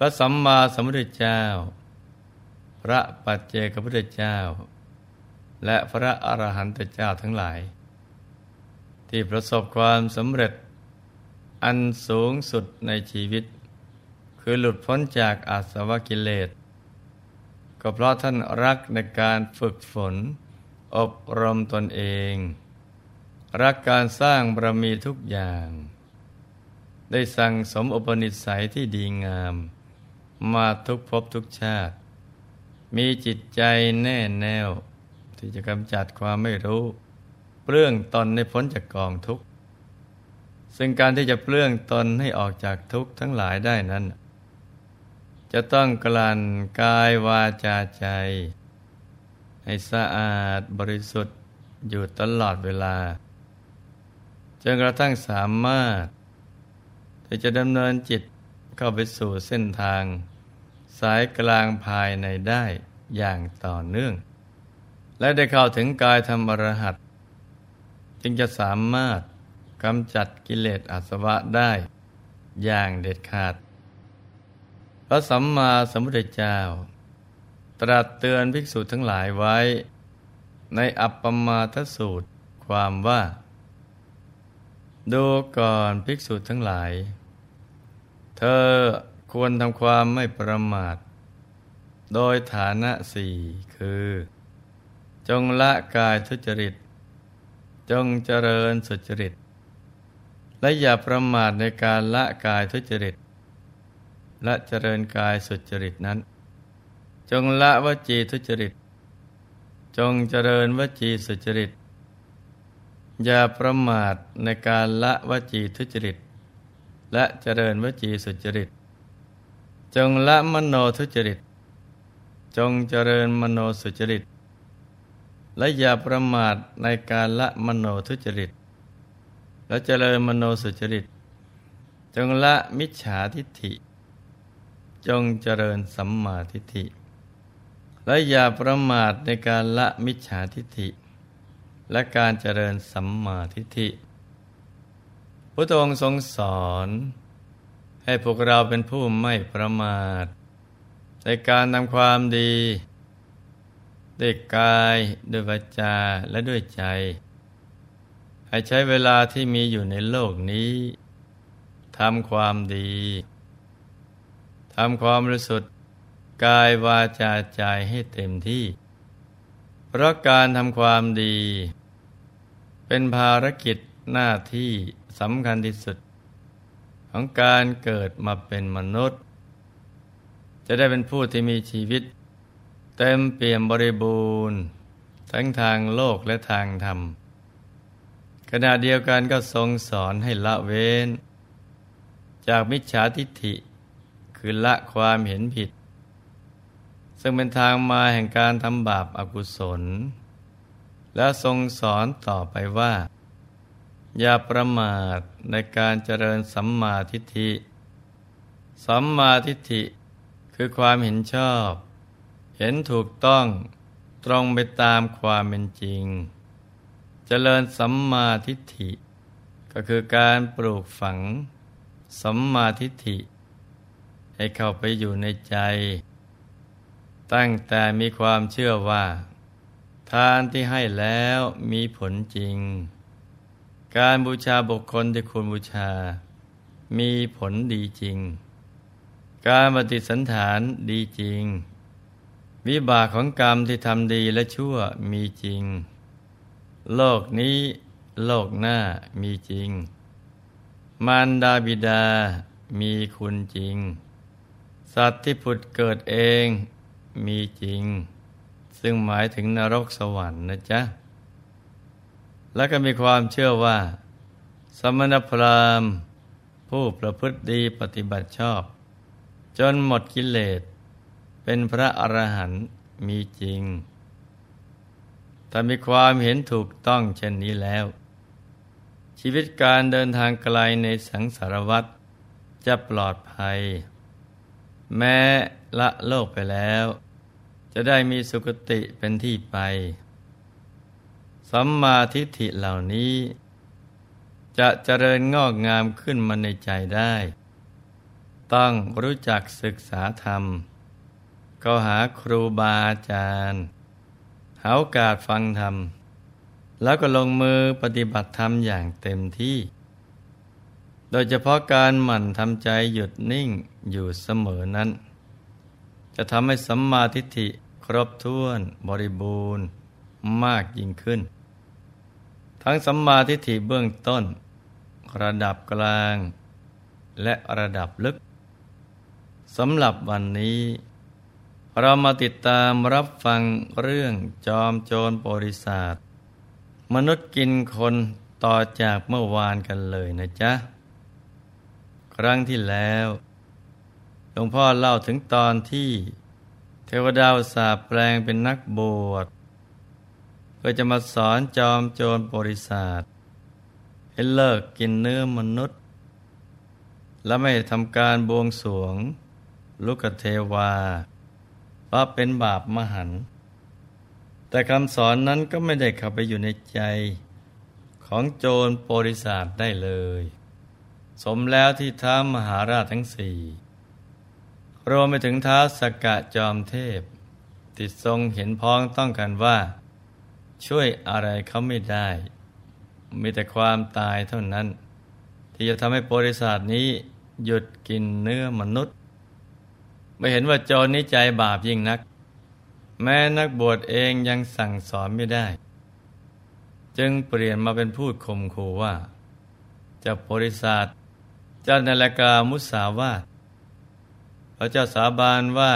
พระสัมมาสัมพุทธเจ้า พระปัจเจกพุทธเจ้า และพระอรหันตเจ้าทั้งหลาย ที่ประสบความสำเร็จอันสูงสุดในชีวิต คือหลุดพ้นจากอาสวะกิเลส ก็เพราะท่านรักในการฝึกฝน อบรมตนเอง รักการสร้างบารมีทุกอย่าง ได้สั่งสมอุปนิสัยที่ดีงาม มาทุกภพทุกชาติ มีจิตใจแน่แน่วที่จะกำจัดความไม่รู้ เปลื้องตนในพ้นจากกองทุกข์ ซึ่งการที่จะเปลื้องตนให้ออกจากทุกข์ทั้งหลายได้นั้น จะต้องกลั่นกายวาจาใจ ให้สะอาดบริสุทธิ์อยู่ตลอดเวลาจนกระทั่งสามารถที่จะดำเนินจิต เข้าไปสู่เส้นทาง สายกลางภายในได้อย่างต่อเนื่อง และได้เข้าถึงกายธรรมรหัส จึงจะสามารถกำจัดกิเลสอาสวะได้อย่างเด็ดขาด พระสัมมาสัมพุทธเจ้า ตรัสเตือนภิกษุทั้งหลายไว้ ในอัปปมาทสูตรความว่า ดูก่อนภิกษุทั้งหลาย เธอควรทำความไม่ประมาท โดยฐานะสี่คือ จงละกายทุจริต จงเจริญสุจริต และอย่าประมาทในการละกายทุจริต และเจริญกายสุจริตนั้น จงละวจีทุจริต จงเจริญวจีสุจริต อย่าประมาทในการละวจีทุจริต และเจริญวจีสุจริต จงละมโนทุจริต จงเจริญมโนสุจริต และอย่าประมาทในการละมโนทุจริต และเจริญมโนสุจริต จงละมิจฉาทิฏฐิ จงเจริญสัมมาทิฏฐิ และอย่าประมาทในการละมิจฉาทิฏฐิ และการเจริญสัมมาทิฏฐิ พระองค์ทรงสอน ให้พวกเราเป็นผู้ไม่ประมาท ในการทำความดีด้วยกายด้วยวาจาและด้วยใจ ให้ใช้เวลาที่มีอยู่ในโลกนี้ทำความดีทำความรู้สุดกายวาจาใจให้เต็มที่ เพราะการทำความดี เป็นภารกิจหน้าที่ สำคัญที่สุด ของการเกิดมาเป็นมนุษย์ จะได้เป็นผู้ที่มีชีวิต เต็มเปี่ยมบริบูรณ์ ทั้งทางโลกและทางธรรม ขณะเดียวกันก็ทรงสอนให้ละเว้น จากมิจฉาทิฏฐิ คือละความเห็นผิด ซึ่งเป็นทางมาแห่งการทำบาปอากุศล แล้วทรงสอนต่อไปว่า อย่าประมาทในการเจริญสัมมาทิฏฐิ สัมมาทิฏฐิคือความเห็นชอบ เห็นถูกต้องตรงไปตามความเป็นจริง เจริญสัมมาทิฏฐิ ก็คือการปลูกฝัง สัมมาทิฏฐิ ให้เข้าไปอยู่ในใจ ตั้งแต่มีความเชื่อว่า ทานที่ให้แล้วมีผลจริง การบูชาบุคคลที่คุณบูชา มีผลดีจริง การปฏิสันฐานดีจริง วิบากของกรรมที่ทำดีและชั่วมีจริง โลกนี้โลกหน้ามีจริง มารดาบิดามีคุณจริง สัตว์ที่ผุดเกิดเองมีจริง ซึ่งหมายถึงนรกสวรรค์นะจ๊ะ แล้วก็มีความเชื่อว่า สมณพราหมณ์ ผู้ประพฤติดีปฏิบัติชอบ จนหมดกิเลส เป็นพระอรหันต์มีจริง ถ้ามีความเห็นถูกต้องเช่นนี้แล้ว ชีวิตการเดินทางไกลในสังสารวัฏจะปลอดภัย แม้ละโลกไปแล้ว จะได้มีสุคติเป็นที่ไป สัมมาทิฏฐิเหล่านี้ จะเจริญงอกงามขึ้นมาในใจได้ ต้องรู้จักศึกษาธรรม ก็หาครูบาอาจารย์ หาโอกาสฟังธรรม แล้วก็ลงมือปฏิบัติธรรมอย่างเต็มที่ โดยเฉพาะการหมั่นทำใจหยุดนิ่งอยู่เสมอนั้น จะทำให้สัมมาทิฏฐิครบถ้วนบริบูรณ์มากยิ่งขึ้น ทั้งสัมมาทิฏฐิเบื้องต้น ระดับกลาง และระดับลึกสำหรับวันนี้ เรามาติดตามรับฟังเรื่องจอมโจรบริษัทมนุษย์กินคนต่อจากเมื่อวานกันเลยนะจ๊ะ ครั้งที่แล้วหลวงพ่อเล่าถึงตอนที่ เทวดาสาแปลงเป็นนักบวช เพื่อจะมาสอนจอมโจรบริษัทให้เลิกกินเนื้อมนุษย์ และไม่ทำการบวงสวง ลุกเทวาเพราเป็นบาปมหันแต่คำสอนนั้นก็ไม่ได้เข้าไปอยู่ในใจ ของโจรโปริศาสได้เลย สมแล้วที่ท้ามหาราชทั้งสี่รวมไปถึงท้าสกกะจอมเทพ ติดทรงเห็นพ้องต้องกันว่า ช่วยอะไรเขาไม่ได้ มีแต่ความตายเท่านั้น ที่จะทำให้บริษัทนี้หยุดกินเนื้อมนุษย์ ไม่เห็นว่าโจรนี้ใจบาปยิ่งนัก แม้นักบวชเองยังสั่งสอนไม่ได้ จึงเปลี่ยนมาเป็นพูดคมขู่ว่าจะบริษัทเจ้านาลกามุสาวาทพระเจ้าสาบานว่า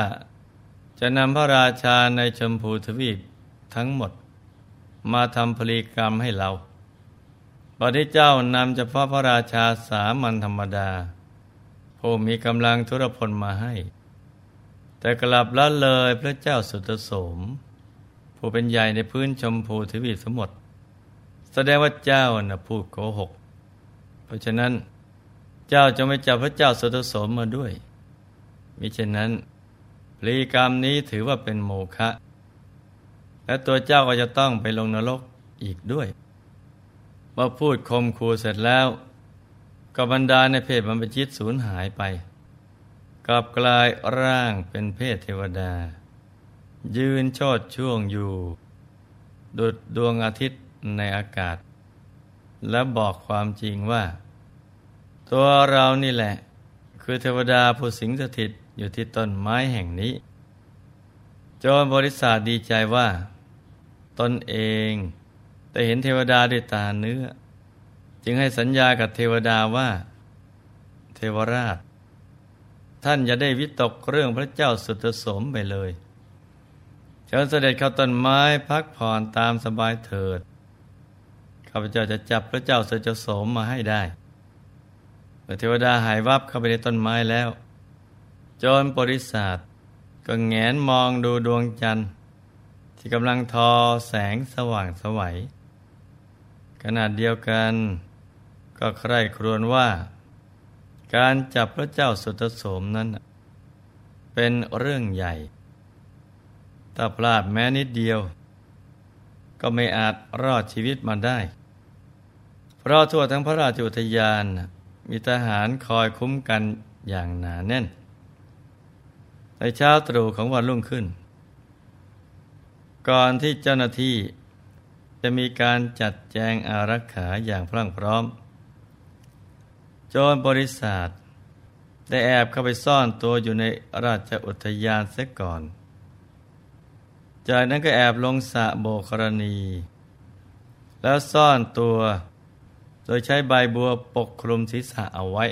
จะนำพระราชาในชมพูทวีปทั้งหมด มาทำพลีกรรมให้เราบัดนี้เจ้านำเฉพาะพระราชาสามัญธรรมดา ผู้มีกำลังทุรพลมาให้ แต่กลับละเลยพระเจ้าสุตโสม ผู้เป็นใหญ่ในพื้นชมพูทวีปทั้งหมดแสดงว่าเจ้าน่ะพูดโกหก เพราะฉะนั้นเจ้าจะไม่จับพระเจ้าสุตโสมมาด้วยมิเช่นนั้นพลีกรรมนี้ถือว่าเป็นโมฆะ และตัวเจ้าก็จะต้องไปลงนรกอีกด้วยเมื่อพูดคมคูเสร็จแล้วก็บรรดาในเพศมันไปจิตสูญหายไป กลับกลายร่างเป็นเพศเทวดา ยืนชดช่วงอยู่ ดุดดวงอาทิตย์ในอากาศ และบอกความจริงว่า ตัวเรานี่แหละ คือเทวดาผู้สิงสถิตอยู่ที่ต้นไม้แห่งนี้โจรบริษัทดีใจว่า ตนเอง แต่เห็นเทวดาด้วยตาเนื้อ จึงให้สัญญากับเทวดาว่า เทวราช ท่านอย่าได้วิตกเรื่องพระเจ้าสุตสมไปเลยเชิญเสด็จเข้าต้นไม้พักผ่อนตามสบายเถิดข้าพเจ้าจะจับพระเจ้าสุตสมมาให้ได้เมื่อเทวดาหายวับเข้าไปในต้นไม้แล้วจนบริษัทก็แงนมองดูดวงจันทร์ ที่กำลังทอแสงสว่างสวัยขนาดเดียวกัน ก็ใคร่ครวญว่า การจับพระเจ้าสุตโสมนั้น เป็นเรื่องใหญ่ถ้าพลาดแม้นิดเดียว ก็ไม่อาจรอดชีวิตมาได้ เพราะทั่วทั้งพระราชอุทยาน มีทหารคอยคุ้มกันอย่างหนาแน่น ในเช้าตรู่ของวันรุ่งขึ้น ก่อนที่เจ้าหน้าที่ จะมีการจัดแจงอารักขาอย่างพรั่งพร้อม โจรบริษัทได้แอบเข้าไปซ่อนตัวอยู่ในราชอุทยานเสียก่อน จากนั้นก็แอบลงสะโบกรณี แล้วซ่อนตัว โดยใช้ใบบัวปกคลุมศีรษะเอาไว้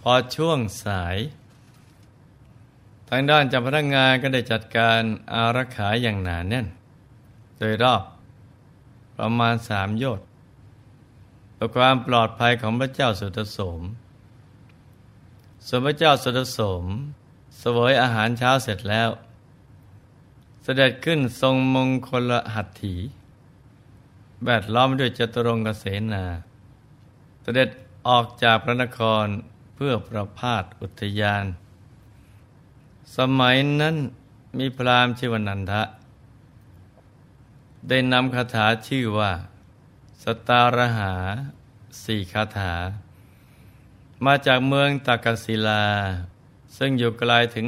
พอช่วงสาย ทางด้านจับพนักงานก็ได้จัดการอารักขาอย่างหนาแน่น โดยรอบประมาณสามโยชน์เพื่อความปลอดภัยของพระเจ้าสุตโสมส่วนพระเจ้าสุตโสมเสวยอาหารเช้าเสร็จแล้ว เสด็จขึ้นทรงมงคลหัตถีแวดล้อมด้วยจตุรงกเสนา เสด็จออกจากพระนครเพื่อประพาสอุทยาน สมัยนั้นมีพราหมณ์ชื่อวนันทะ ได้นำคาถาชื่อว่า สตารหาสี่คาถา มาจากเมืองตากศิลา ซึ่งอยู่ไกลถึง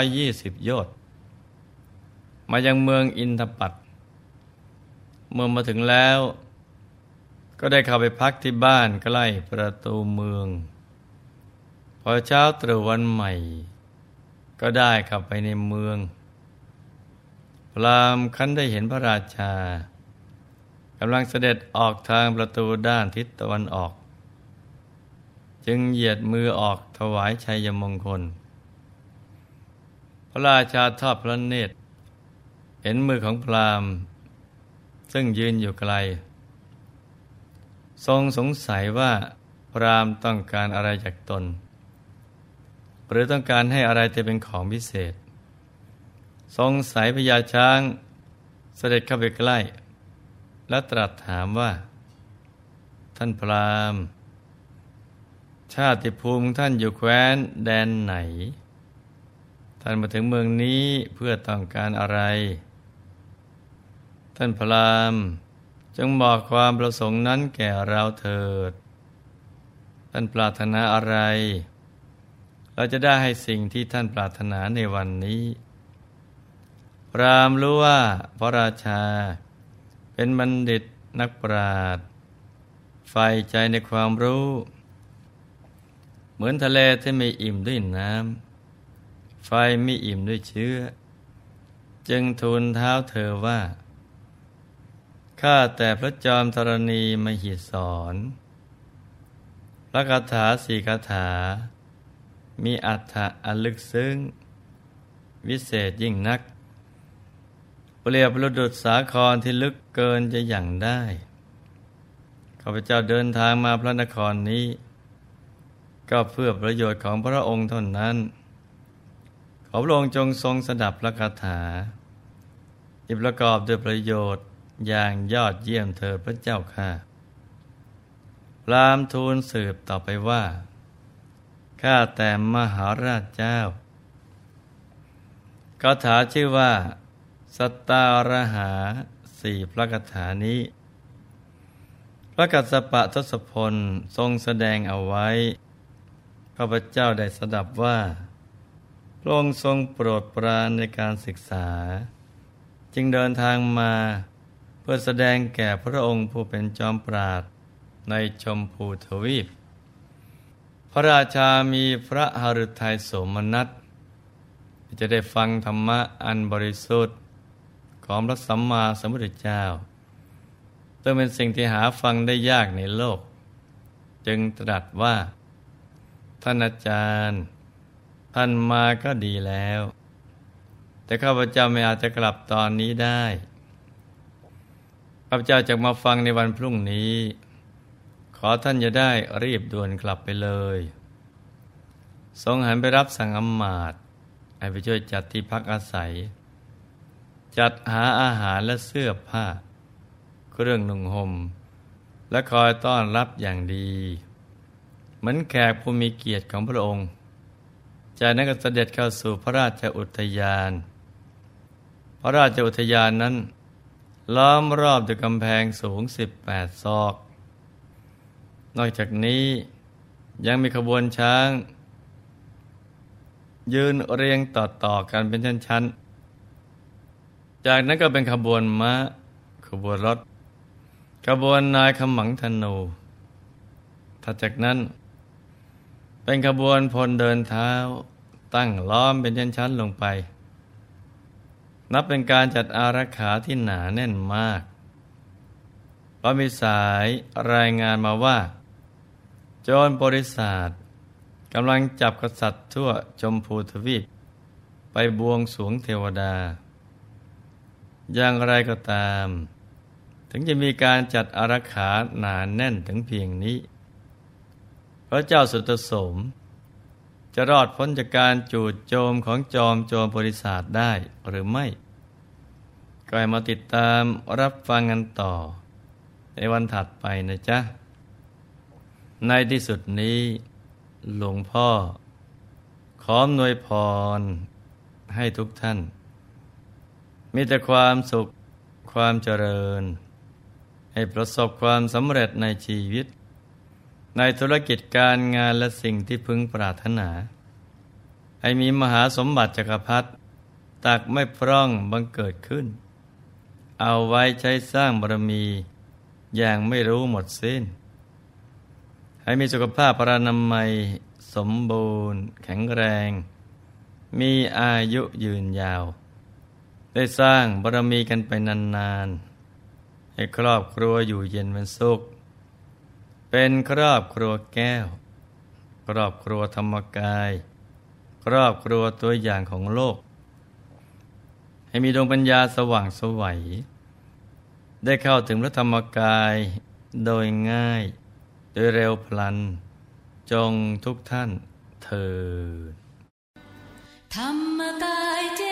120 โยชน์ มายังเมืองอินทปัตเมื่อมาถึงแล้ว ก็ได้เข้าไปพักที่บ้านใกล้ประตูเมือง พอเช้าตรู่วันใหม่ ก็ได้เข้าไปในเมือง พรามคันได้เห็นพระราชากำลังเสด็จออกทางประตูด้านทิศตะวันออก จึงเหยียดมือออกถวายชัยมงคล พระราชาทอดพระเนตร เห็นมือของพรามซึ่งยืนอยู่ไกล ทรงสงสัยว่าพรามต้องการอะไรจากตน หรือต้องการให้อะไรจะเป็นของพิเศษ ทรงสัยพญาช้างเสด็จเข้าไปใกล้ และตรัสถามว่า ท่านพรามชาติภูมิท่านอยู่แคว้นแดนไหน ท่านมาถึงเมืองนี้เพื่อต้องการอะไร ท่านพรามจงบอกความประสงค์นั้นแก่เราเถิด ท่านปรารถนาอะไร เราจะได้ให้สิ่งที่ท่านปรารถนาในวันนี้ รามรู้ว่าพระราชา เป็นบัณฑิตนักปราชญ์ใฝ่ใจในความรู้ เหมือนทะเลที่ไม่อิ่มด้วยน้ำไฟไม่อิ่มด้วยเชื้อ จึงทูลเท้าเธอว่า ข้าแต่พระจอมธรณีมหิสรพระคาถาสี่คาถา มีอัฏฐะอันลึกซึ้ง วิเศษยิ่งนัก เปรียบประดุษสาครที่ลึกเกินจะอย่างได้ข้าพเจ้าเดินทางมาพระนครนี้ ก็เพื่อประโยชน์ของพระองค์เท่านั้น ขอพระองค์จงทรงสดับพระคาถาที่ประกอบด้วยประโยชน์อย่างยอดเยี่ยมเถิดพระเจ้าค่ะพรามทูลสืบต่อไปว่า ข้าแต่มหาราชเจ้าคาถาชื่อว่า สตารหาสี่พระคาถานี้ พระกัสสปะทศพลทรงแสดงเอาไว้ ข้าพเจ้าได้สดับว่าพระองค์ทรงโปรดปรานในการศึกษา จึงเดินทางมาเพื่อแสดงแก่พระองค์ผู้เป็นจอมปราดในชมพูทวีป พระราชามีพระหฤทัยโสมนัสจะได้ฟังธรรมะอันบริสุทธิ์ของพระสัมมาสัมพุทธเจ้าซึ่งเป็นสิ่งที่หาฟังได้ยากในโลก จึงตรัสว่า ท่านอาจารย์ ท่านมาก็ดีแล้ว แต่ข้าพเจ้าไม่อาจจะกลับตอนนี้ได้ข้าพเจ้าจะมาฟังในวันพรุ่งนี้ อท่านจะได้รีบด่วนกลับไปเลย ทรงหันไปรับสั่งอำมาตย์ให้ไปช่วยจัดที่พักอาศัย จัดหาอาหารและเสื้อผ้า เครื่องนุ่งหม่มและคอยต้อนรับอย่างดี เหมือนแขกผู้มีเกียรติของพระองค์ จากนั้นก็เสด็จเข้าสู่พระราชอุทยาน พระราชอุทยานนั้น ล้อมรอบด้วยกำแพงสูง 18ศอก นอกจากนี้ยังมีขบวนช้าง ยืนเรียงต่อๆกันเป็นชั้นๆ จากนั้นก็เป็นขบวนม้า ขบวนรถ ขบวนนายขมังธนูถัดจากนั้น เป็นขบวนพลเดินเท้า ตั้งล้อมเป็นชั้นๆลงไป นับเป็นการจัดอารักขาที่หนาแน่นมากเพราะมีสายรายงานมาว่า จรบริษัทกำลังจับกษัตริย์ทั่วชมพูทวีปไปบวงสวงเทวดา อย่างไรก็ตาม ถึงจะมีการจัดอารักขาหนานแน่นถึงเพียงนี้ พระเจ้าสุตสม จะรอดพ้นจากการจูดโจมของจอมโจมบริษัทได้หรือไม่ ก็ให้มาติดตามรับฟังกันต่อ ในวันถัดไปนะจ๊ะ ในที่สุดนี้หลวงพ่อ ขอมนวยพรให้ทุกท่าน มีแต่ความสุขความเจริญ ให้ประสบความสำเร็จในชีวิต ในธุรกิจการงานและสิ่งที่พึงปรารถนา ให้มีมหาสมบัติจักรพรรดิตักไม่พร่องบังเกิดขึ้น เอาไว้ใช้สร้างบารมีอย่างไม่รู้หมดสิ้น ให้มีสุขภาพปรานามัย สมบูรณ์ แข็งแรง มีอายุยืนยาว ได้สร้างบารมีกันไปนานๆ ให้ครอบครัวอยู่เย็นเป็นสุข เป็นครอบครัวแก้ว ครอบครัวธรรมกาย ครอบครัวตัวอย่างของโลก ให้มีดวงปัญญาสว่างสวัย ได้เข้าถึงพระธรรมกายโดยง่าย โดยเร็วพลัน จงทุกท่านเถิดธรรมกายเจ